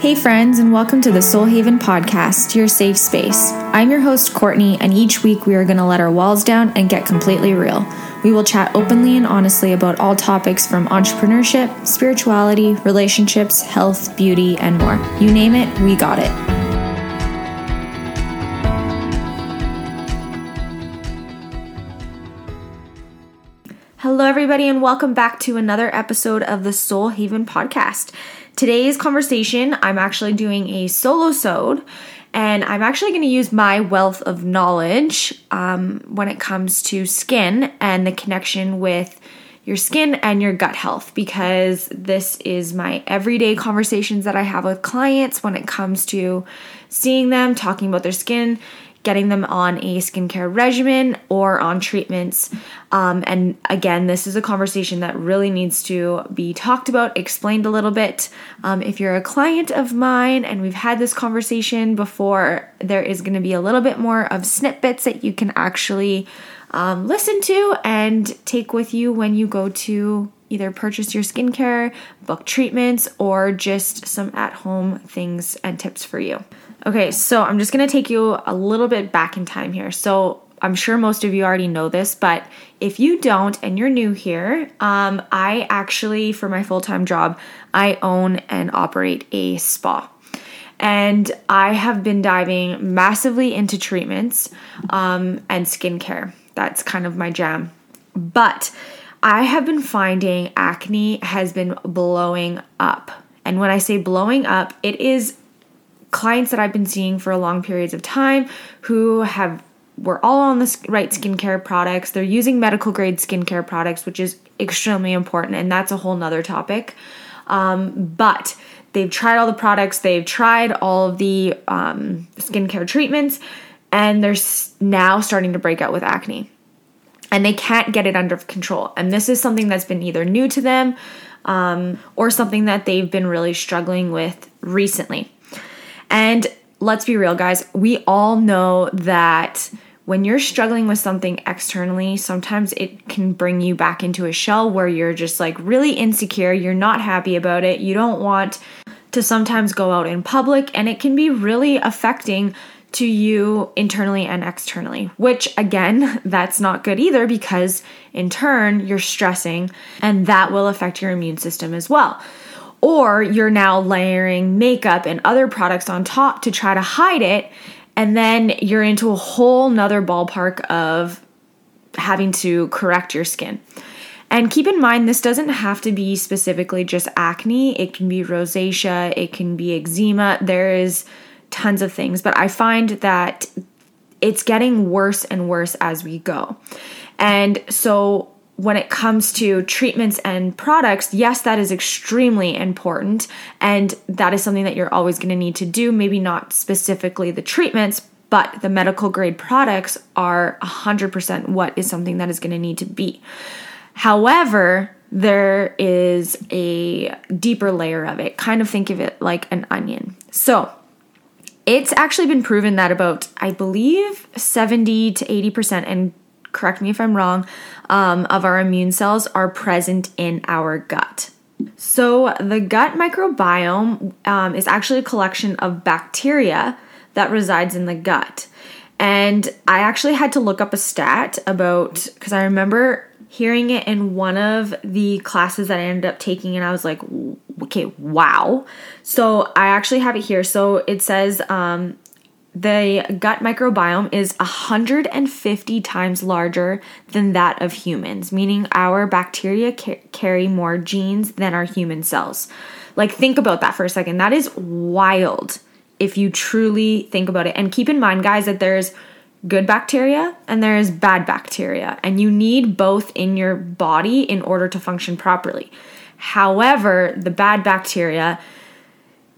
Hey, friends, and welcome to the Soul Haven podcast, your safe space. I'm your host, Kortni, and each week we are going to let our walls down and get completely real. We will chat openly and honestly about all topics from entrepreneurship, spirituality, relationships, health, beauty, and more. You name it, we got it. Hello, everybody, and welcome back to another episode of the Soul Haven podcast. Today's conversation, I'm actually doing a solo sode, and I'm actually going to use my wealth of knowledge um, when it comes to skin and the connection with your skin and your gut health because this is my everyday conversations that I have with clients when it comes to seeing them, talking about their skin, getting them on a skincare regimen or on treatments. Um, and again, this is a conversation that really needs to be talked about, explained a little bit. Um, if you're a client of mine and we've had this conversation before, there is going to be a little bit more of snippets that you can actually um, listen to and take with you when you go to either purchase your skincare, book treatments, or just some at home things and tips for you. Okay, so I'm just gonna take you a little bit back in time here. So I'm sure most of you already know this, but if you don't and you're new here, um, I actually, for my full time job, I own and operate a spa. And I have been diving massively into treatments um, and skincare. That's kind of my jam. But I have been finding acne has been blowing up. And when I say blowing up, it is clients that I've been seeing for long periods of time who have were all on the right skincare products. They're using medical grade skincare products, which is extremely important, and that's a whole nother topic. Um, but they've tried all the products, they've tried all of the um, skincare treatments, and they're now starting to break out with acne. And they can't get it under control. And this is something that's been either new to them um, or something that they've been really struggling with recently. And let's be real, guys, we all know that when you're struggling with something externally, sometimes it can bring you back into a shell where you're just like really insecure, you're not happy about it, you don't want to sometimes go out in public, and it can be really affecting to you internally and externally, which again, that's not good either because in turn, you're stressing and that will affect your immune system as well. Or you're now layering makeup and other products on top to try to hide it. And then you're into a whole nother ballpark of having to correct your skin. And keep in mind, this doesn't have to be specifically just acne. It can be rosacea, it can be eczema. There is tons of things, but I find that it's getting worse and worse as we go. And so when it comes to treatments and products, yes, that is extremely important. And that is something that you're always going to need to do. Maybe not specifically the treatments, but the medical grade products are 100% what is something that is going to need to be. However, there is a deeper layer of it. Kind of think of it like an onion. So, it's actually been proven that about, I believe, 70 to 80%, and correct me if I'm wrong, um, of our immune cells are present in our gut. So, the gut microbiome um, is actually a collection of bacteria that resides in the gut. And I actually had to look up a stat about, because I remember hearing it in one of the classes that I ended up taking, and I was like, okay, wow. So, I actually have it here. So, it says um, the gut microbiome is 150 times larger than that of humans, meaning our bacteria ca- carry more genes than our human cells. Like, think about that for a second. That is wild if you truly think about it. And keep in mind, guys, that there's good bacteria and there is bad bacteria, and you need both in your body in order to function properly. However, the bad bacteria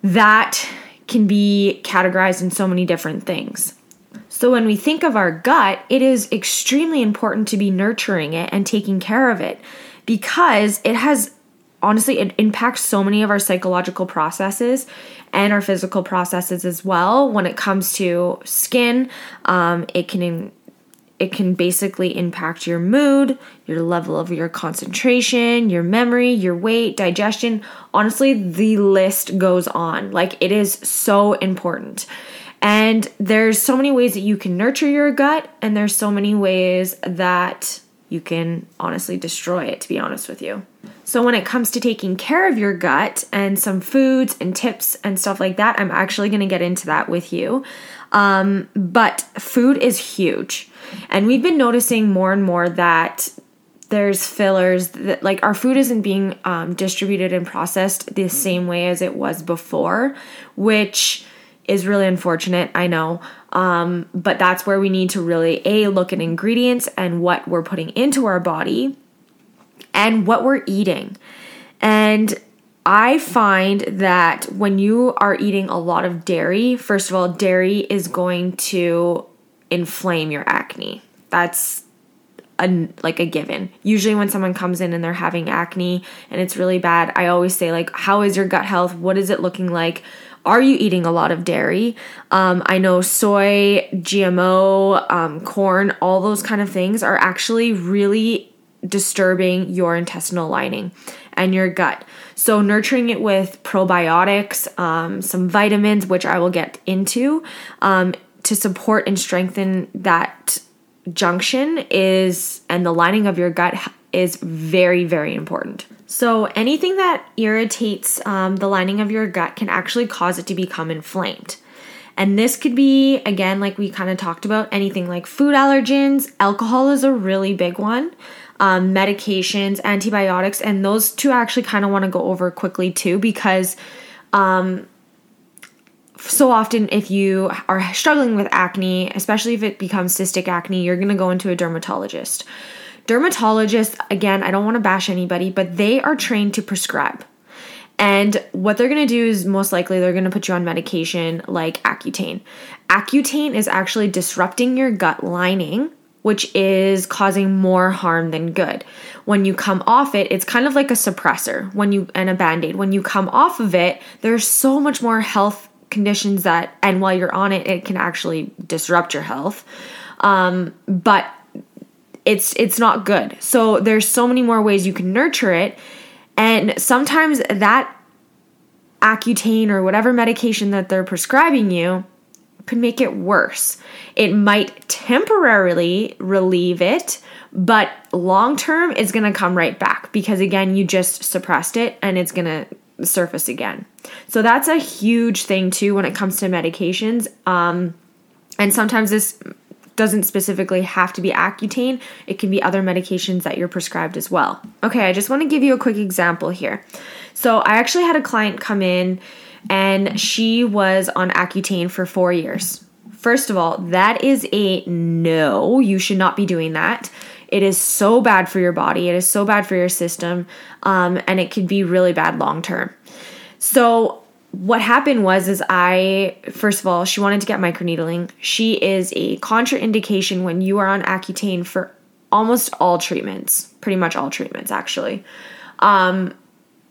that can be categorized in so many different things. So, when we think of our gut, it is extremely important to be nurturing it and taking care of it because it has honestly, it impacts so many of our psychological processes and our physical processes as well. When it comes to skin, um, it can it can basically impact your mood, your level of your concentration, your memory, your weight, digestion. Honestly, the list goes on. Like it is so important. And there's so many ways that you can nurture your gut, and there's so many ways that you can honestly destroy it, to be honest with you. So, when it comes to taking care of your gut and some foods and tips and stuff like that, I'm actually going to get into that with you. Um, but food is huge. And we've been noticing more and more that there's fillers that like our food isn't being um, distributed and processed the same way as it was before, which is really unfortunate, I know. Um, but that's where we need to really a look at ingredients and what we're putting into our body and what we're eating. And I find that when you are eating a lot of dairy, first of all, dairy is going to inflame your acne. That's a, like a given. Usually when someone comes in and they're having acne and it's really bad, I always say like how is your gut health? What is it looking like? Are you eating a lot of dairy? Um, I know soy, GMO, um, corn, all those kind of things are actually really disturbing your intestinal lining and your gut. So, nurturing it with probiotics, um, some vitamins, which I will get into, um, to support and strengthen that junction is and the lining of your gut is very, very important. So, anything that irritates um, the lining of your gut can actually cause it to become inflamed. And this could be, again, like we kind of talked about, anything like food allergens. Alcohol is a really big one um, medications, antibiotics, and those two I actually kind of want to go over quickly too because um, so often if you are struggling with acne, especially if it becomes cystic acne, you're going to go into a dermatologist. Dermatologists, again, I don't want to bash anybody, but they are trained to prescribe. And what they're going to do is most likely they're going to put you on medication like Accutane. Accutane is actually disrupting your gut lining which is causing more harm than good. When you come off it, it's kind of like a suppressor when you and a band-aid. When you come off of it, there's so much more health conditions that and while you're on it, it can actually disrupt your health. Um, but it's it's not good. So there's so many more ways you can nurture it. And sometimes that Accutane or whatever medication that they're prescribing you could make it worse. It might temporarily relieve it, but long term it's going to come right back because again, you just suppressed it and it's going to surface again. So that's a huge thing too when it comes to medications. Um, and sometimes this doesn't specifically have to be Accutane, it can be other medications that you're prescribed as well. Okay, I just want to give you a quick example here. So, I actually had a client come in and she was on Accutane for four years. First of all, that is a no. You should not be doing that. It is so bad for your body. It is so bad for your system, um, and it could be really bad long term. So what happened was is I first of all she wanted to get microneedling. She is a contraindication when you are on Accutane for almost all treatments, pretty much all treatments actually. Um,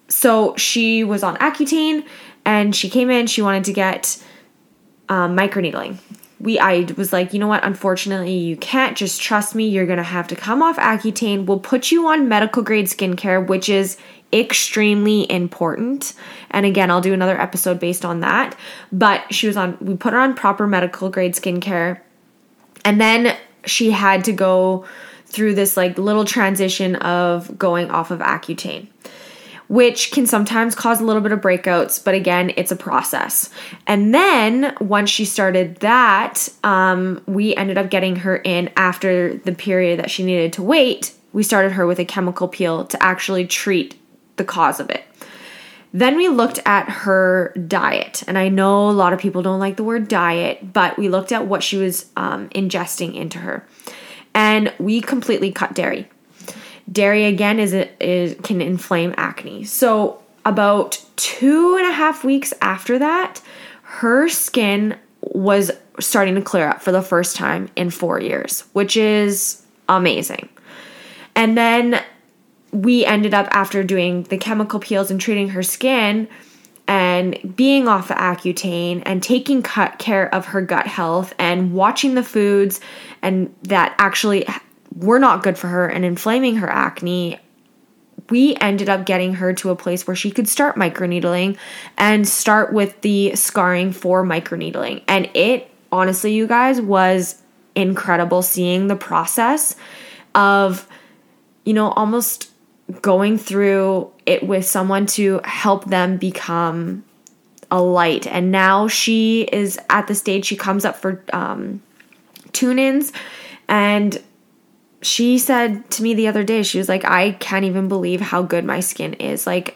so she was on Accutane and she came in. She wanted to get um, microneedling. We, I was like, you know what? Unfortunately, you can't. Just trust me. You're gonna have to come off Accutane. We'll put you on medical grade skincare, which is extremely important. And again, I'll do another episode based on that. But she was on. We put her on proper medical grade skincare, and then she had to go through this like little transition of going off of Accutane which can sometimes cause a little bit of breakouts, but again, it's a process. And then once she started that, um, we ended up getting her in after the period that she needed to wait. We started her with a chemical peel to actually treat the cause of it. Then we looked at her diet, and I know a lot of people don't like the word diet, but we looked at what she was um, ingesting into her. And we completely cut dairy. Dairy again is, is can inflame acne. So about two and a half weeks after that, her skin was starting to clear up for the first time in four years, which is amazing. And then we ended up after doing the chemical peels and treating her skin and being off the Accutane and taking care of her gut health and watching the foods and that actually were not good for her and inflaming her acne, we ended up getting her to a place where she could start microneedling and start with the scarring for microneedling. And it honestly, you guys, was incredible seeing the process of, you know, almost going through it with someone to help them become a light. And now she is at the stage she comes up for um, tune ins. And she said to me the other day, she was like, I can't even believe how good my skin is. Like,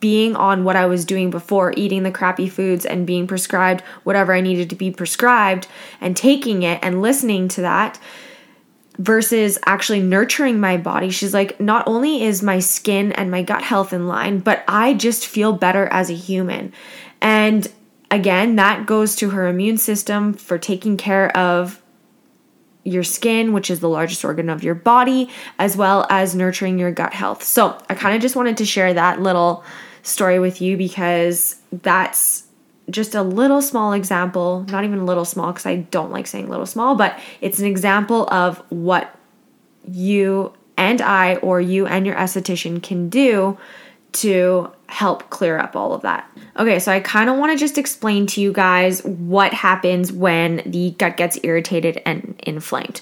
being on what I was doing before, eating the crappy foods and being prescribed whatever I needed to be prescribed and taking it and listening to that versus actually nurturing my body. She's like, not only is my skin and my gut health in line, but I just feel better as a human. And again, that goes to her immune system for taking care of your skin, which is the largest organ of your body, as well as nurturing your gut health. So, I kind of just wanted to share that little story with you because that's just a little small example, not even a little small because I don't like saying little small, but it's an example of what you and I, or you and your esthetician, can do to help clear up all of that. Okay, so I kind of want to just explain to you guys what happens when the gut gets irritated and inflamed,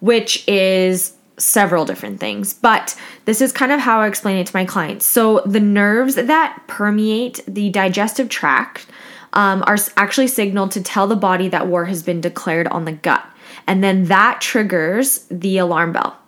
which is several different things, but this is kind of how I explain it to my clients. So, the nerves that permeate the digestive tract um, are actually signaled to tell the body that war has been declared on the gut, and then that triggers the alarm bell.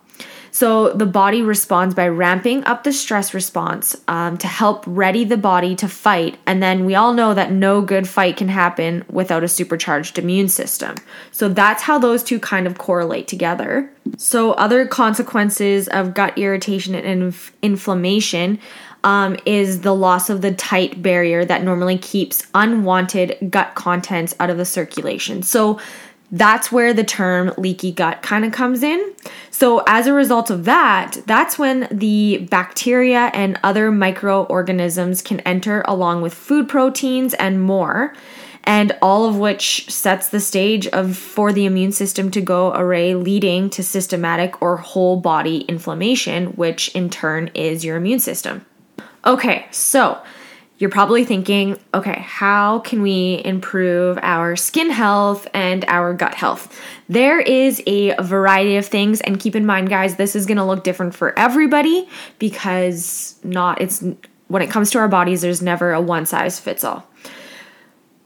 So the body responds by ramping up the stress response um, to help ready the body to fight. And then we all know that no good fight can happen without a supercharged immune system. So that's how those two kind of correlate together. So, other consequences of gut irritation and inf- inflammation. Um, is the loss of the tight barrier that normally keeps unwanted gut contents out of the circulation. So, that's where the term leaky gut kind of comes in. So, as a result of that, that's when the bacteria and other microorganisms can enter along with food proteins and more, and all of which sets the stage of for the immune system to go array leading to systematic or whole body inflammation, which in turn is your immune system. Okay, so you're probably thinking, okay, how can we improve our skin health and our gut health? There is a variety of things, and keep in mind, guys, this is gonna look different for everybody because not, it's when it comes to our bodies, there's never a one size fits all.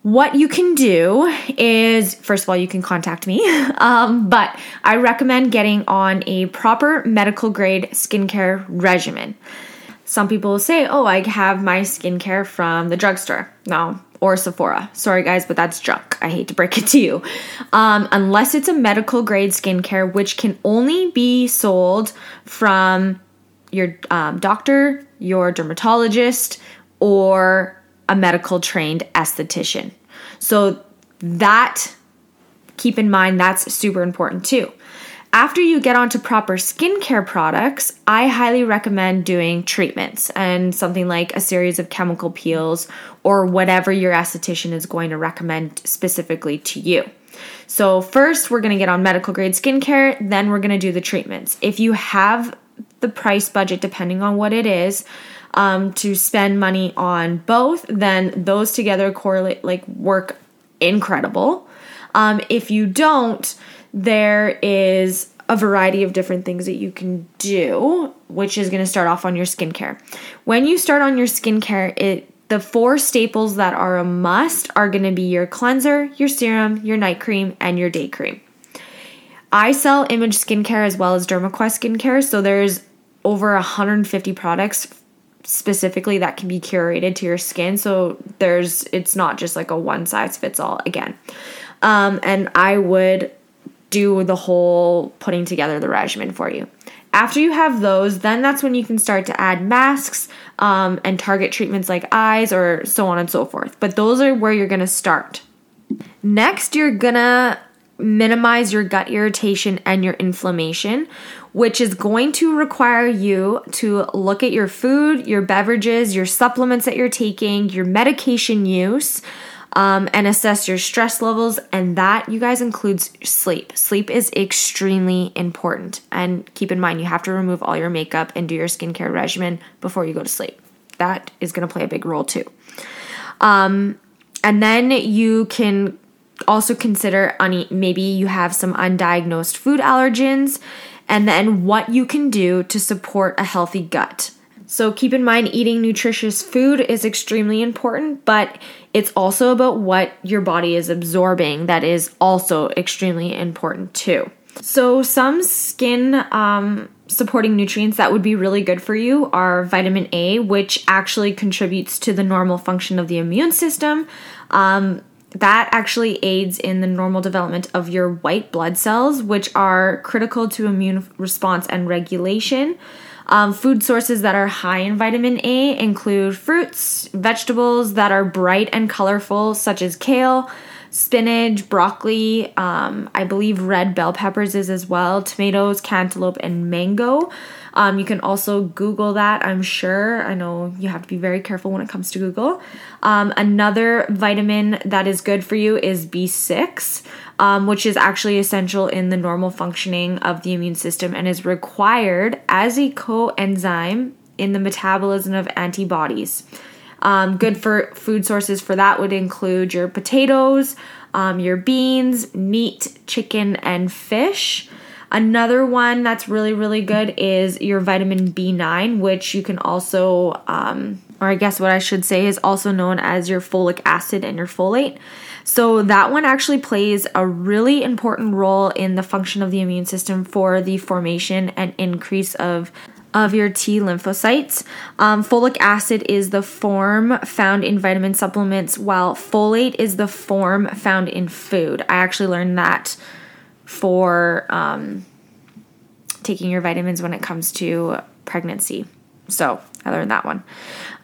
What you can do is, first of all, you can contact me, um, but I recommend getting on a proper medical grade skincare regimen. Some people say, oh, I have my skincare from the drugstore. No, or Sephora. Sorry, guys, but that's junk. I hate to break it to you. Um, unless it's a medical grade skincare, which can only be sold from your um, doctor, your dermatologist, or a medical trained esthetician. So, that, keep in mind, that's super important too. After you get onto proper skincare products, I highly recommend doing treatments and something like a series of chemical peels or whatever your esthetician is going to recommend specifically to you. So, first, we're going to get on medical grade skincare, then, we're going to do the treatments. If you have the price budget, depending on what it is, um, to spend money on both, then those together correlate, like, work incredible. Um, if you don't, there is a variety of different things that you can do, which is going to start off on your skincare. When you start on your skincare, it the four staples that are a must are going to be your cleanser, your serum, your night cream, and your day cream. I sell Image Skincare as well as DermaQuest Skincare, so there's over 150 products specifically that can be curated to your skin. So there's it's not just like a one size fits all again. Um, and I would do the whole putting together the regimen for you. After you have those, then that's when you can start to add masks um, and target treatments like eyes or so on and so forth. But those are where you're gonna start. Next, you're gonna minimize your gut irritation and your inflammation, which is going to require you to look at your food, your beverages, your supplements that you're taking, your medication use. Um, and assess your stress levels. And that, you guys, includes sleep. Sleep is extremely important. And keep in mind, you have to remove all your makeup and do your skincare regimen before you go to sleep. That is going to play a big role too. Um, and then you can also consider un- maybe you have some undiagnosed food allergens and then what you can do to support a healthy gut. So keep in mind eating nutritious food is extremely important, but it's also about what your body is absorbing that is also extremely important too. So some skin um, supporting nutrients that would be really good for you are vitamin A, which actually contributes to the normal function of the immune system. Um, that actually aids in the normal development of your white blood cells, which are critical to immune response and regulation. Um, food sources that are high in vitamin A include fruits, vegetables that are bright and colorful, such as kale, spinach, broccoli, um, I believe red bell peppers is as well, tomatoes, cantaloupe, and mango. Um, you can also Google that, I'm sure. I know you have to be very careful when it comes to Google. Um, another vitamin that is good for you is B6, um, which is actually essential in the normal functioning of the immune system and is required as a coenzyme in the metabolism of antibodies. Um, good for food sources for that would include your potatoes, um, your beans, meat, chicken, and fish. Another one that's really, really good is your vitamin B9, which you can also, um, or I guess what I should say is also known as your folic acid and your folate. So, that one actually plays a really important role in the function of the immune system for the formation and increase of of your T lymphocytes. Um, folic acid is the form found in vitamin supplements, while folate is the form found in food. I actually learned that for um, taking your vitamins when it comes to pregnancy. So I learned that one.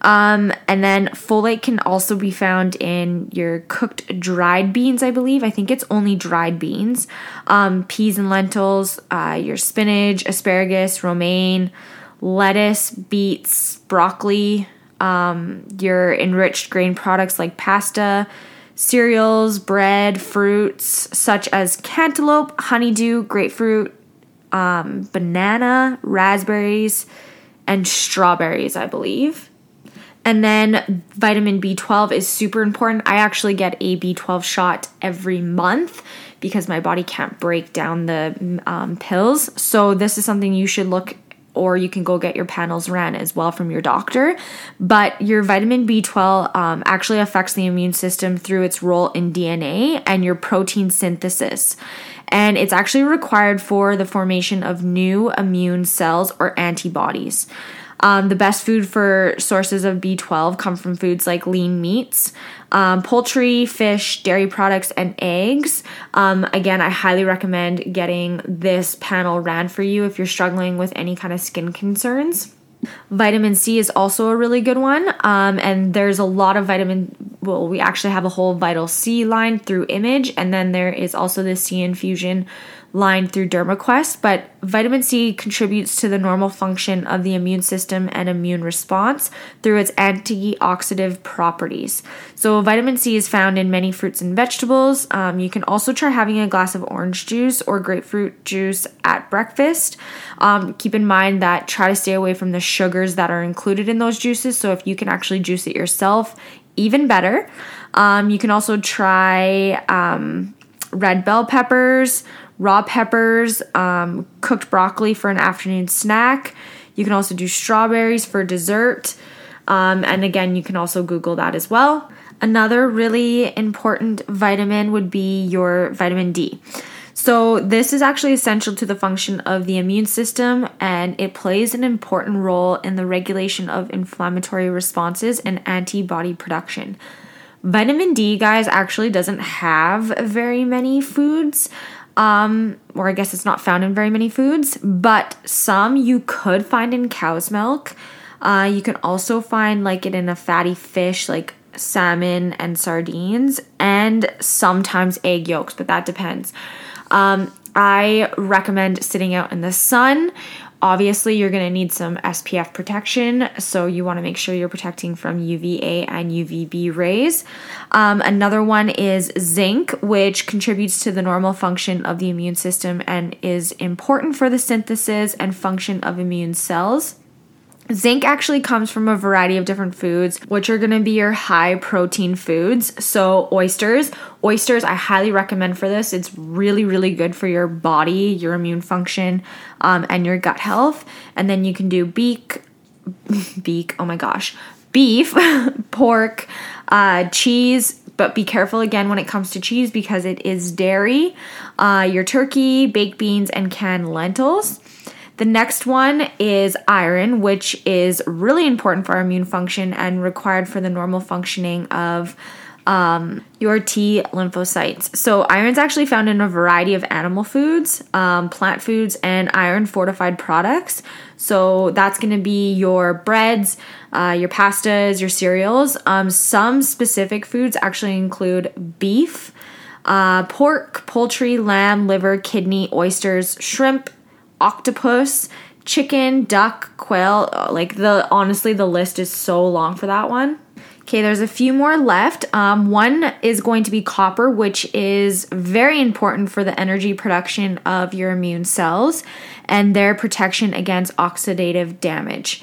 Um, and then folate can also be found in your cooked dried beans, I believe. I think it's only dried beans, um, peas and lentils, uh, your spinach, asparagus, romaine, lettuce, beets, broccoli, um, your enriched grain products like pasta, cereals, bread, fruits such as cantaloupe, honeydew, grapefruit, um, banana, raspberries, and strawberries, I believe. And then vitamin B12 is super important. I actually get a B12 shot every month because my body can't break down the um, pills. So, this is something you should look or you can go get your panels ran as well from your doctor. But your vitamin B12 um, actually affects the immune system through its role in DNA and your protein synthesis. And it's actually required for the formation of new immune cells or antibodies. Um, the best food for sources of B12 come from foods like lean meats, um, poultry, fish, dairy products, and eggs. Um, again, I highly recommend getting this panel ran for you if you're struggling with any kind of skin concerns. Vitamin C is also a really good one. Um, and there's a lot of vitamin, well, we actually have a whole Vital C line through Image. And then there is also the C infusion line through DermaQuest, but vitamin C contributes to the normal function of the immune system and immune response through its antioxidant properties. So, vitamin C is found in many fruits and vegetables. Um, you can also try having a glass of orange juice or grapefruit juice at breakfast. Um, keep in mind that try to stay away from the sugars that are included in those juices. So, if you can actually juice it yourself, even better. Um, you can also try um, red bell peppers, raw peppers, um, cooked broccoli for an afternoon snack. You can also do strawberries for dessert. Um, and again, you can also Google that as well. Another really important vitamin would be your vitamin D. So, this is actually essential to the function of the immune system and it plays an important role in the regulation of inflammatory responses and antibody production. Vitamin D, guys, actually doesn't have very many foods um, or I guess it's not found in very many foods, but some you could find in cow's milk. Uh, you can also find like it in a fatty fish like salmon and sardines, and sometimes egg yolks, but that depends. Um, I recommend sitting out in the sun. Obviously, you're going to need some SPF protection, so you want to make sure you're protecting from UVA and UVB rays. Um, another one is zinc, which contributes to the normal function of the immune system and is important for the synthesis and function of immune cells. Zinc actually comes from a variety of different foods, which are gonna be your high protein foods. So, oysters. Oysters, I highly recommend for this. It's really, really good for your body, your immune function, um, and your gut health. And then you can do beak, beak, oh my gosh, beef, pork, uh, cheese, but be careful again when it comes to cheese because it is dairy, uh, your turkey, baked beans, and canned lentils. The next one is iron, which is really important for our immune function and required for the normal functioning of um, your T lymphocytes. So, iron is actually found in a variety of animal foods, um, plant foods, and iron fortified products. So, that's going to be your breads, uh, your pastas, your cereals. Um, some specific foods actually include beef, uh, pork, poultry, lamb, liver, kidney, oysters, shrimp, octopus, chicken, duck, quail. Like the honestly, the list is so long for that one. Okay, there's a few more left. Um, one is going to be copper, which is very important for the energy production of your immune cells and their protection against oxidative damage.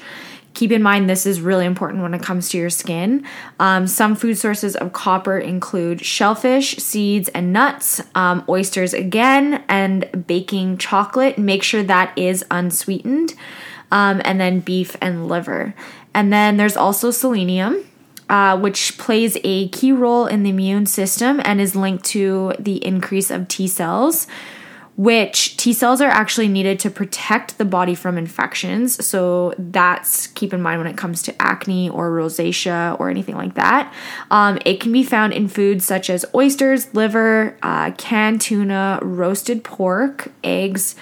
Keep in mind, this is really important when it comes to your skin. Um, some food sources of copper include shellfish, seeds, and nuts, um, oysters again, and baking chocolate. Make sure that is unsweetened, um, and then beef and liver. And then there's also selenium. Uh, which plays a key role in the immune system and is linked to the increase of T cells, which T cells are actually needed to protect the body from infections. So that's keep in mind when it comes to acne or rosacea or anything like that. Um, it can be found in foods such as oysters, liver, uh, canned tuna, roasted pork, eggs,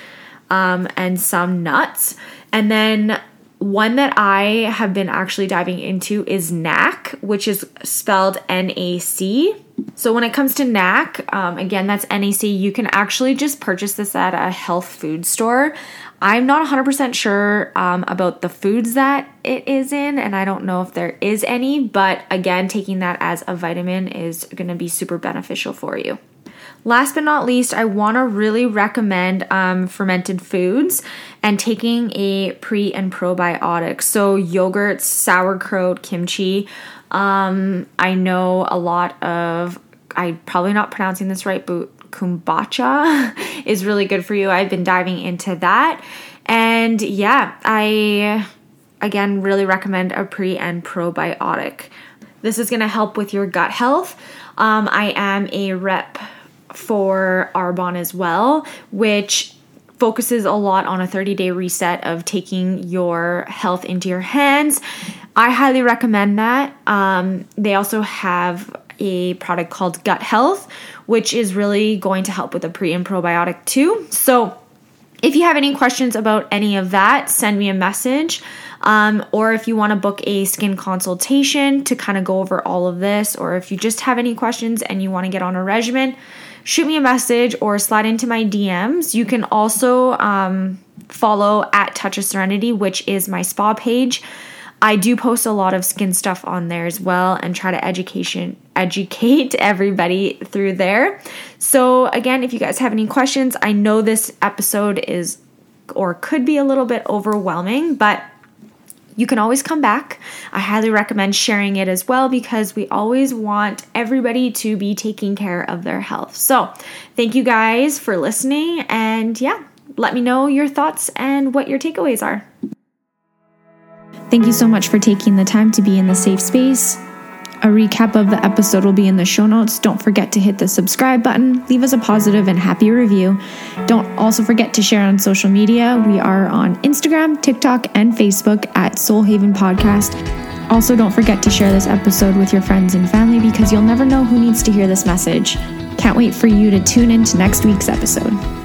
um, and some nuts. And then one that I have been actually diving into is NAC, which is spelled N A C. So when it comes to NAC, um, again, that's NAC, you can actually just purchase this at a health food store. I'm not 100% sure um, about the foods that it is in, and I don't know if there is any, but again, taking that as a vitamin is going to be super beneficial for you. Last but not least, I want to really recommend um, fermented foods and taking a pre and probiotic. So, yogurts, sauerkraut, kimchi. Um, I know a lot of, I'm probably not pronouncing this right, but kombucha is really good for you. I've been diving into that. And yeah, I again really recommend a pre and probiotic. This is going to help with your gut health. Um, I am a rep for Arbonne as well, which focuses a lot on a 30 day reset of taking your health into your hands. I highly recommend that. Um, they also have a product called Gut Health, which is really going to help with the pre and probiotic too. So, if you have any questions about any of that, send me a message. Um, or if you want to book a skin consultation to kind of go over all of this, or if you just have any questions and you want to get on a regimen, shoot me a message or slide into my DMs. You can also um, follow at Touch of Serenity, which is my spa page. I do post a lot of skin stuff on there as well and try to education educate everybody through there. So again, if you guys have any questions, I know this episode is or could be a little bit overwhelming, but you can always come back. I highly recommend sharing it as well because we always want everybody to be taking care of their health. So, thank you guys for listening. And yeah, let me know your thoughts and what your takeaways are. Thank you so much for taking the time to be in the safe space. A recap of the episode will be in the show notes. Don't forget to hit the subscribe button, leave us a positive and happy review. Don't also forget to share on social media. We are on Instagram, TikTok, and Facebook at Soul Haven Podcast. Also, don't forget to share this episode with your friends and family because you'll never know who needs to hear this message. Can't wait for you to tune in to next week's episode.